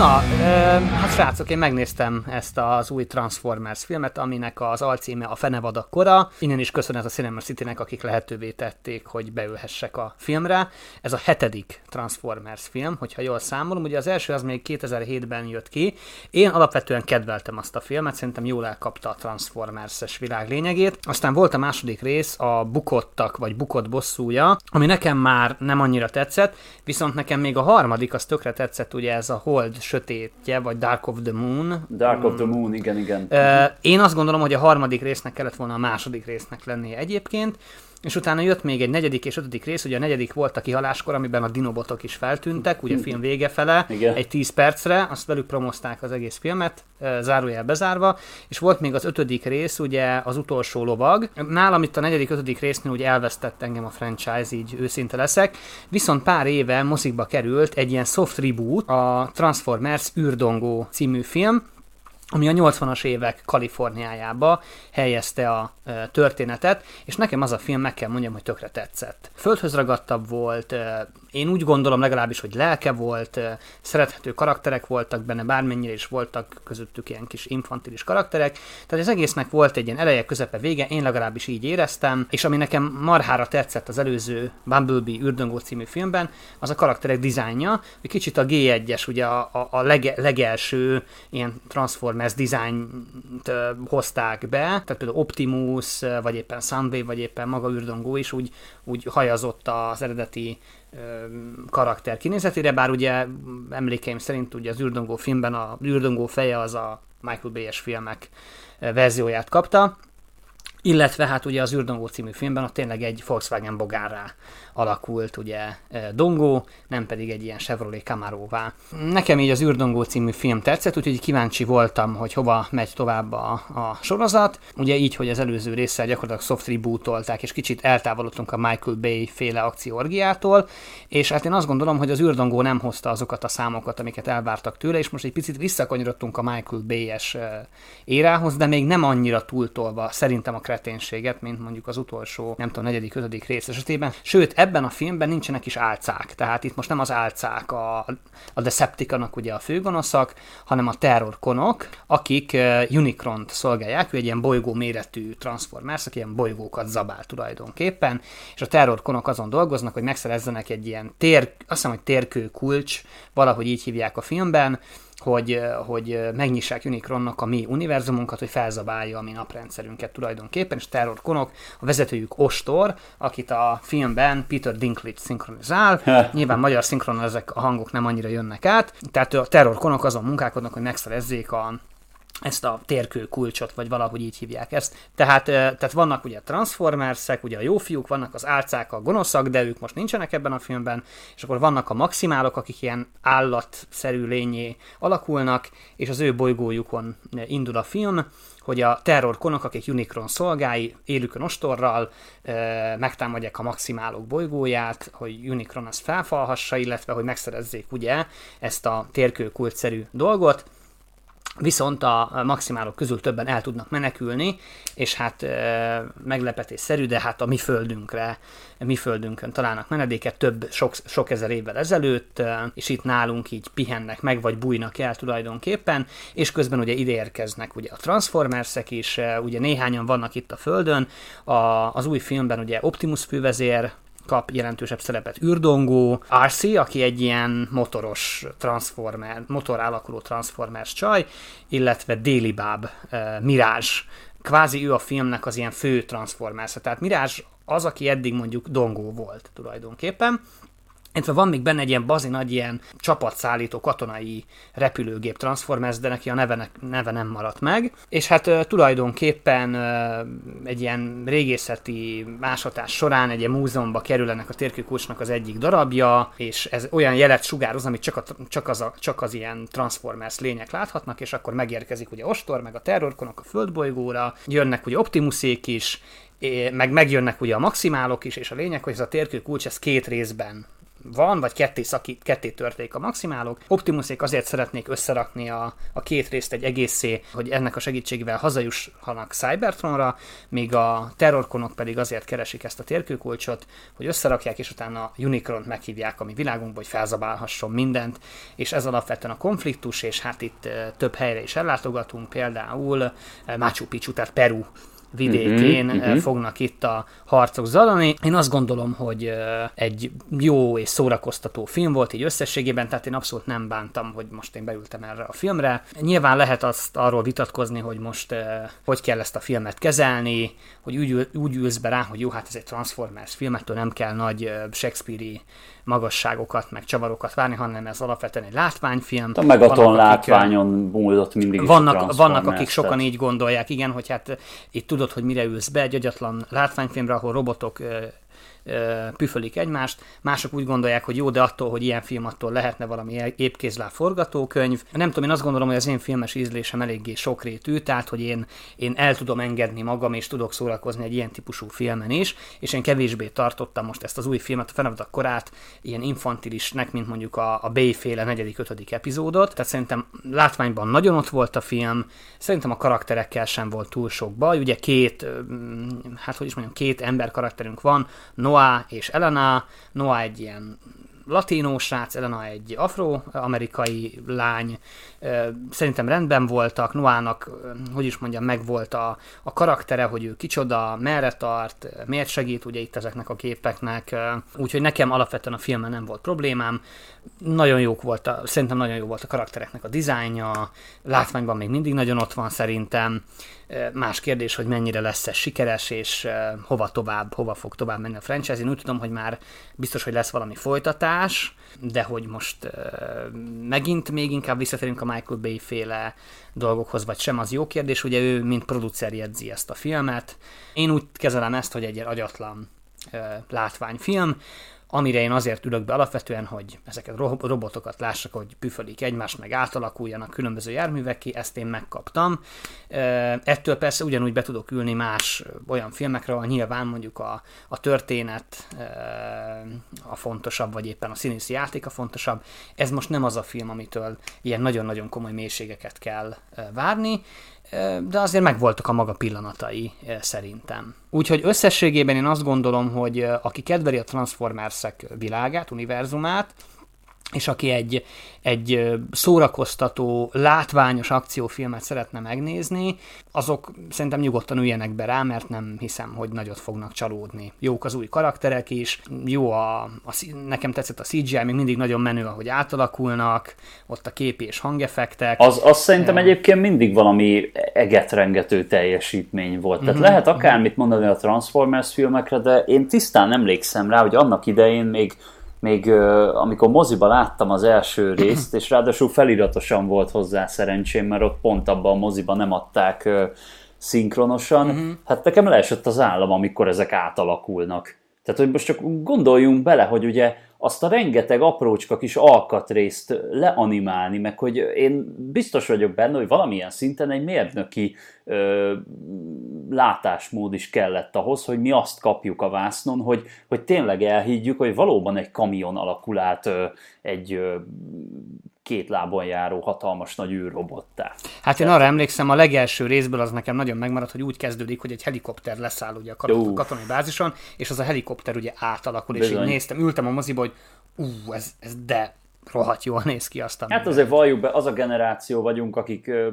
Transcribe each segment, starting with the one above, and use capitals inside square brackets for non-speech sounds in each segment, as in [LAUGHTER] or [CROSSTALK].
Na, hát srácok, én megnéztem ezt az új Transformers filmet, aminek az alcíme a Fenevad kora. Innen is köszönet a Cinema City-nek, akik lehetővé tették, hogy beülhessek a filmre. Ez a hetedik Transformers film, hogyha jól számolom. Ugye az első az még 2007-ben jött ki. Én alapvetően kedveltem azt a filmet, szerintem jól elkapta a Transformers-es világ lényegét. Aztán volt a második rész, a Bukottak, vagy Bukott bosszúja, ami nekem már nem annyira tetszett, viszont nekem még a harmadik az tökre tetszett, ugye ez a Hold sötétje, vagy Dark of the Moon. Dark of the Moon, igen, igen. Én azt gondolom, hogy a harmadik résznek kellett volna a második résznek lennie egyébként, és utána jött még egy negyedik és ötödik rész, ugye a negyedik volt a kihaláskor, amiben a dinobotok is feltűntek, ugye a film vége fele, Igen. egy 10 percre, azt velük promozták az egész filmet, zárójel bezárva, és volt még az ötödik rész, ugye az utolsó lovag. Nálam itt a negyedik, ötödik résznél ugye elvesztett engem a franchise, így őszinte leszek, viszont pár éve mozikba került egy ilyen soft reboot, a Transformers űrdongó című film, ami a 80-as évek Kaliforniájába helyezte a történetet, és nekem az a film, meg kell mondjam, hogy tökre tetszett. Földhöz ragadtabb volt, én úgy gondolom legalábbis, hogy lelke volt, szerethető karakterek voltak benne, bármennyire is voltak közöttük ilyen kis infantilis karakterek, tehát az egésznek volt egy ilyen eleje, közepe, vége, én legalábbis így éreztem, és ami nekem marhára tetszett az előző Bumblebee űrdöngó című filmben, az a karakterek dizájnja, hogy kicsit a G1-es, ugye a, a, a lege, legelső ilyen Transformers dizájnt hozták be, tehát például Optimus, vagy éppen Sunway, vagy éppen maga űrdöngó is úgy, úgy hajazott az eredeti karakter kinézetére, bár ugye emlékeim szerint ugye az űrdongó filmben a űrdongó feje az a Michael Bay-es filmek verzióját kapta, illetve hát ugye az űrdongó című filmben ott tényleg egy Volkswagen bogárrá alakult ugye e, Dongó, nem pedig egy ilyen Chevrolet Camaro-vá. Nekem így az űrdongó című film tetszett, úgyhogy kíváncsi voltam, hogy hova megy tovább a, a sorozat. Ugye így, hogy az előző résszel gyakorlatilag soft rebootolták, és kicsit eltávolodtunk a Michael Bay féle akcióorgiától, és hát én azt gondolom, hogy az űrdongó nem hozta azokat a számokat, amiket elvártak tőle, és most egy picit visszakanyarodtunk a Michael Bay-es e, érához, de még nem annyira túltolva szerintem a kreténséget, mint mondjuk az utolsó, nem tudom, negyedik, ötödik rész esetében. Sőt, ebben a filmben nincsenek is álcák, tehát itt most nem az álcák a, a Decepticonok ugye a főgonoszak, hanem a terrorkonok, akik Unicron-t szolgálják, ő egy ilyen bolygó méretű Transformers, aki ilyen bolygókat zabál tulajdonképpen, és a terrorkonok azon dolgoznak, hogy megszerezzenek egy ilyen tér, azt hiszem, hogy térkő kulcs, valahogy így hívják a filmben, hogy, hogy megnyissák Unicronnak a mi univerzumunkat, hogy felzabálja a mi naprendszerünket tulajdonképpen, és Terror Konok, a vezetőjük Ostor, akit a filmben Peter Dinklage szinkronizál. Nyilván magyar szinkronon ezek a hangok nem annyira jönnek át, tehát a Terror Konok azon munkálkodnak, hogy megszerezzék a, ezt a térkő kulcsot, vagy valahogy így hívják ezt. Tehát, tehát vannak ugye transformersek, ugye a jó fiúk, vannak az álcák, a gonoszak, de ők most nincsenek ebben a filmben, és akkor vannak a maximálok, akik ilyen állatszerű lényé alakulnak, és az ő bolygójukon indul a film, hogy a terrorkonok, akik Unicron szolgái, élükön ostorral e, megtámadják a maximálok bolygóját, hogy Unicron ezt felfalhassa, illetve hogy megszerezzék ugye ezt a térkőkultszerű dolgot, Viszont a maximálok közül többen el tudnak menekülni, és hát e, meglepetésszerű, de hát a mi földünkre, a mi földünkön találnak menedéket több, sok, sok ezer évvel ezelőtt, és itt nálunk így pihennek meg, vagy bújnak el tulajdonképpen, és közben ugye ide érkeznek ugye a Transformersek is, ugye néhányan vannak itt a földön, a, az új filmben ugye Optimus fővezér, kap jelentősebb szerepet. Űrdongó, RC, aki egy ilyen motoros transformer, motor alakuló transformers csaj, illetve Daily Bab, uh, Mirage, kvázi ő a filmnek az ilyen fő transformers Tehát Mirage az, aki eddig mondjuk dongó volt tulajdonképpen, Illetve van még benne egy ilyen bazi nagy ilyen csapatszállító katonai repülőgép Transformers, de neki a neve, neve nem maradt meg. És hát uh, tulajdonképpen uh, egy ilyen régészeti máshatás során egy ilyen múzeumba kerül ennek a térkőkulcsnak az egyik darabja, és ez olyan jelet sugároz, amit csak, a, csak, az a, csak az ilyen Transformers lények láthatnak, és akkor megérkezik ugye Ostor, meg a terrorkonok a földbolygóra, jönnek ugye Optimusék is, meg megjönnek ugye a maximálok is, és a lényeg, hogy ez a térkőkulcs ez két részben van, vagy ketté, szakít, ketté törték a maximálok. Optimusék azért szeretnék összerakni a, a két részt egy egészé, hogy ennek a segítségével hazajussanak Cybertronra, míg a terrorkonok pedig azért keresik ezt a térkőkulcsot, hogy összerakják, és utána Unicron meghívják a mi világunkba, hogy felzabálhasson mindent, és ez alapvetően a konfliktus, és hát itt több helyre is ellátogatunk, például Machu Picchu, tehát Peru vidékén uh-huh, uh-huh. fognak itt a harcok zalani. Én azt gondolom, hogy egy jó és szórakoztató film volt így összességében, tehát én abszolút nem bántam, hogy most én beültem erre a filmre. Nyilván lehet azt arról vitatkozni, hogy most hogy kell ezt a filmet kezelni, hogy úgy, úgy ülsz be rá, hogy jó, hát ez egy Transformers film, ettől nem kell nagy Shakespeare-i magasságokat, meg csavarokat várni, hanem ez alapvetően egy látványfilm. A Megaton látványon múlott mindig vannak, vannak, akik sokan így gondolják, igen, hogy hát itt tudod, hogy mire ülsz be, egy agyatlan látványfilmre, ahol robotok püfölik egymást, mások úgy gondolják, hogy jó, de attól, hogy ilyen film, attól lehetne valami épkézlá forgatókönyv. Nem tudom, én azt gondolom, hogy az én filmes ízlésem eléggé sokrétű, tehát, hogy én, én el tudom engedni magam, és tudok szórakozni egy ilyen típusú filmen is, és én kevésbé tartottam most ezt az új filmet, a Fenevad korát, ilyen infantilisnek, mint mondjuk a, a B-féle negyedik, ötödik epizódot. Tehát szerintem látványban nagyon ott volt a film, szerintem a karakterekkel sem volt túl sok baj. Ugye két, hát hogy is mondjam, két ember karakterünk van, Noah és Elena. Noah egy ilyen latinó srác, Elena egy afroamerikai lány, szerintem rendben voltak, Noának, hogy is mondjam, megvolt a, a karaktere, hogy ő kicsoda, merre tart, miért segít ugye itt ezeknek a képeknek, úgyhogy nekem alapvetően a filmen nem volt problémám, nagyon jók volt, a, szerintem nagyon jó volt a karaktereknek a dizájnja, látványban még mindig nagyon ott van szerintem, Más kérdés, hogy mennyire lesz ez sikeres, és hova tovább, hova fog tovább menni a franchise. Én úgy tudom, hogy már biztos, hogy lesz valami folytatás, de hogy most megint még inkább visszatérünk a Michael Bay féle dolgokhoz, vagy sem, az jó kérdés. Ugye ő, mint producer jegyzi ezt a filmet. Én úgy kezelem ezt, hogy egy agyatlan látványfilm, amire én azért ülök be alapvetően, hogy ezeket robotokat lássak, hogy püfölik egymást, meg átalakuljanak különböző járműveké, ezt én megkaptam. Ettől persze ugyanúgy be tudok ülni más olyan filmekre, ahol nyilván mondjuk a, a történet a fontosabb, vagy éppen a színészi játék a fontosabb. Ez most nem az a film, amitől ilyen nagyon-nagyon komoly mélységeket kell várni, de azért megvoltak a maga pillanatai szerintem. Úgyhogy összességében én azt gondolom, hogy aki kedveli a Transformersek világát, univerzumát, és aki egy, egy szórakoztató, látványos akciófilmet szeretne megnézni, azok szerintem nyugodtan üljenek be rá, mert nem hiszem, hogy nagyot fognak csalódni. Jók az új karakterek is, jó a, a nekem tetszett a CGI, még mindig nagyon menő, ahogy átalakulnak, ott a képi és hangeffektek. Az, az szerintem egyébként mindig valami egetrengető teljesítmény volt. Tehát uh-huh. lehet akármit mondani a Transformers filmekre, de én tisztán emlékszem rá, hogy annak idején még még amikor moziba láttam az első részt, és ráadásul feliratosan volt hozzá szerencsém, mert ott pont abban a moziban nem adták szinkronosan, uh-huh. hát nekem leesett az állam, amikor ezek átalakulnak. Tehát, hogy most csak gondoljunk bele, hogy ugye azt a rengeteg aprócska kis alkatrészt leanimálni, meg hogy én biztos vagyok benne, hogy valamilyen szinten egy mérnöki ö, látásmód is kellett ahhoz, hogy mi azt kapjuk a vásznon, hogy, hogy tényleg elhiggyük, hogy valóban egy kamion alakul át ö, egy ö, két lábon járó hatalmas nagy űrrobottá. Hát én arra emlékszem, a legelső részből az nekem nagyon megmaradt, hogy úgy kezdődik, hogy egy helikopter leszáll ugye a katonai bázison, és az a helikopter ugye átalakul, Bizony. és így néztem, ültem a moziba, hogy ú, ez, ez de rohadt jól néz ki azt. Hát azért valljuk be, az a generáció vagyunk, akik ö,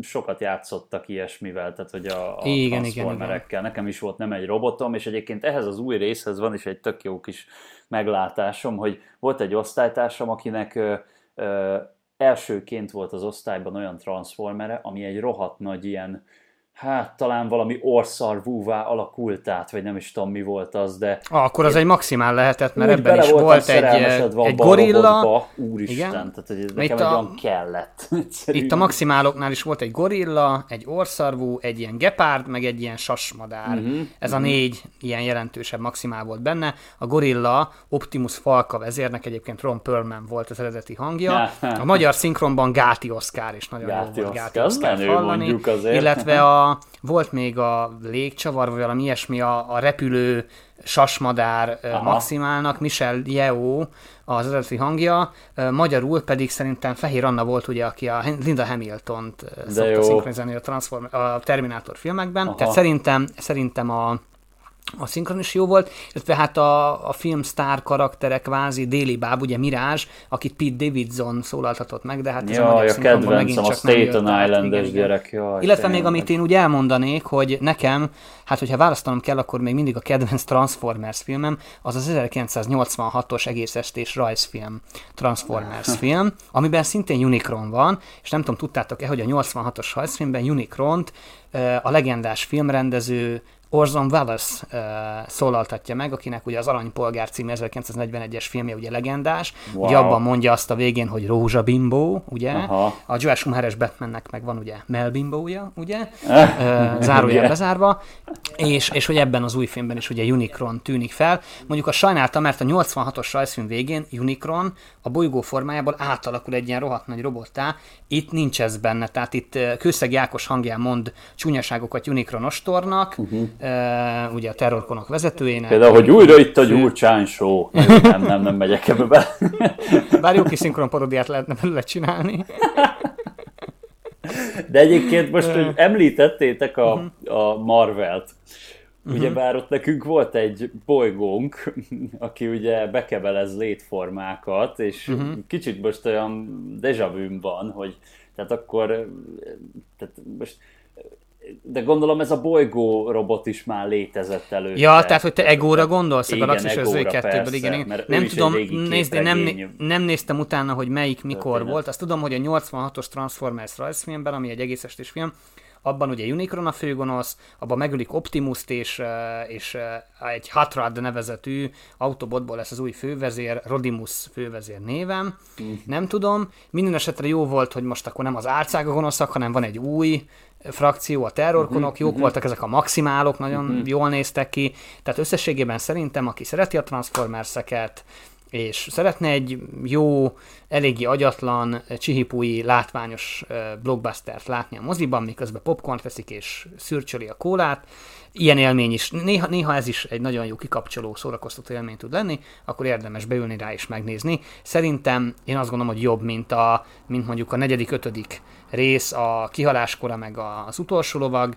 sokat játszottak ilyesmivel, tehát hogy a, a igen, igen, igen. Nekem is volt nem egy robotom, és egyébként ehhez az új részhez van is egy tök jó kis meglátásom, hogy volt egy osztálytársam, akinek elsőként volt az osztályban olyan transformere, ami egy rohadt nagy ilyen hát talán valami orszarvúvá alakult át, vagy nem is tudom mi volt az, de... Ah, akkor az egy maximál lehetett, mert ebben is volt egy, egy gorilla. Úristen, igen. tehát hogy ez nekem egy a, olyan kellett. [LAUGHS] Egyszerűen. Itt a maximáloknál is volt egy gorilla, egy orszarvú, egy ilyen gepárd, meg egy ilyen sasmadár. Uh-huh, ez uh-huh. a négy ilyen jelentősebb maximál volt benne. A gorilla Optimus Falka vezérnek egyébként Ron Perlman volt az eredeti hangja. a magyar szinkronban Gáti Oszkár is nagyon Gáti jó volt Gáti Oszkár hallani. Illetve a a, volt még a légcsavar, vagy valami ilyesmi, a, a repülő sasmadár Aha. maximálnak, Michel Yeo az eredeti hangja, magyarul pedig szerintem Fehér Anna volt ugye, aki a Linda Hamilton-t szokta szinkronizálni a, Transform- a Terminator filmekben, Aha. tehát szerintem, szerintem a a szinkron is jó volt, illetve hát a, a film sztár karakterek, kvázi Déli Báb, ugye Mirázs, akit Pete Davidson szólaltatott meg, de hát ez jaj, a, a kedvencem, a Staten Island-es gyerek, jaj, Illetve még amit én úgy elmondanék, hogy nekem, hát hogyha választanom kell, akkor még mindig a kedvenc Transformers filmem, az az 1986-os egész estés rajzfilm. Transformers [LAUGHS] film, amiben szintén Unicron van, és nem tudom, tudtátok-e, hogy a 86-os rajzfilmben Unicront a legendás filmrendező Orson Welles uh, szólaltatja meg, akinek ugye az Aranypolgár című 1941-es filmje ugye legendás, wow. ugye abban mondja azt a végén, hogy Rózsa Bimbó, ugye, Aha. a Joel Schumacheres Batmannek meg van ugye Mel Bimbója, ugye, uh, zárójel bezárva, és, és hogy ebben az új filmben is ugye Unicron tűnik fel. Mondjuk a sajnálta, mert a 86-os rajzfilm végén Unicron a bolygó formájából átalakul egy ilyen rohadt nagy robottá, itt nincs ez benne, tehát itt Kőszeg Jákos hangján mond csúnyaságokat Unicron ostornak, uh-huh uh, ugye a terrorkonok vezetőjének. Például, hogy újra itt a Gyurcsány show. Nem, nem, nem megyek ebbe be. Bár jó kis szinkron parodiát lehetne belőle csinálni. De egyébként most, hogy említettétek a, uh-huh. a Marvelt, uh-huh. Ugyebár ott nekünk volt egy bolygónk, aki ugye bekebelez létformákat, és uh-huh. kicsit most olyan deja van, hogy tehát akkor tehát most de gondolom ez a bolygó robot is már létezett előtte. Ja, tehát hogy te Egóra gondolsz igen, a Galaxis az 2 igen, igen. Nem tudom, nézd, nem, nem néztem utána, hogy melyik mikor Történet. volt. Azt tudom, hogy a 86-os Transformers rajzfilmben, ami egy egész estés film, abban ugye Unicron a főgonosz, abban megölik Optimus-t, és, és egy Hatrad nevezetű Autobotból lesz az új fővezér, Rodimus fővezér névem. Mm. Nem tudom. Minden esetre jó volt, hogy most akkor nem az álcága gonoszak, hanem van egy új frakció, a terrorkonok, uh-huh, jók uh-huh. voltak ezek a maximálok, nagyon uh-huh. jól néztek ki. Tehát összességében szerintem, aki szereti a Transformers-eket, és szeretne egy jó, eléggé agyatlan, csihipúi, látványos blockbustert látni a moziban, miközben popcorn teszik és szürcsöli a kólát, ilyen élmény is, néha, néha ez is egy nagyon jó kikapcsoló, szórakoztató élmény tud lenni, akkor érdemes beülni rá és megnézni. Szerintem én azt gondolom, hogy jobb, mint, a, mint mondjuk a negyedik, ötödik rész, a kihaláskora, meg az utolsó lovag,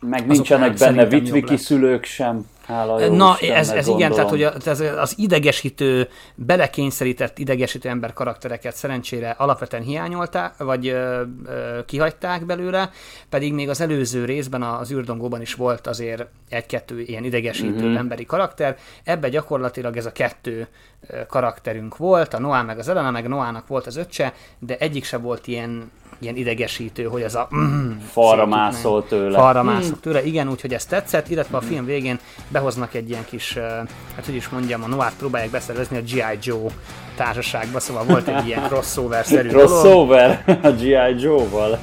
meg nincsenek benne vitviki szülők sem. Hála jó Na, Istennek, ez, ez igen, tehát hogy az, az idegesítő, belekényszerített idegesítő ember karaktereket szerencsére alapvetően hiányolták, vagy ö, ö, kihagyták belőle, pedig még az előző részben, az űrdongóban is volt azért egy-kettő ilyen idegesítő mm-hmm. emberi karakter. Ebbe gyakorlatilag ez a kettő karakterünk volt, a Noah meg az Elena, meg Noának volt az öccse, de egyik se volt ilyen ilyen idegesítő, hogy az a... Mm, falra mászol tőle. Falra mm. mászol tőle, igen, úgyhogy ez tetszett, illetve a film végén behoznak egy ilyen kis, hát hogy is mondjam, a Noát próbálják beszervezni a G.I. Joe társaságba, szóval volt egy ilyen [LAUGHS] crossover-szerű Crossover [LAUGHS] a G.I. Joe-val.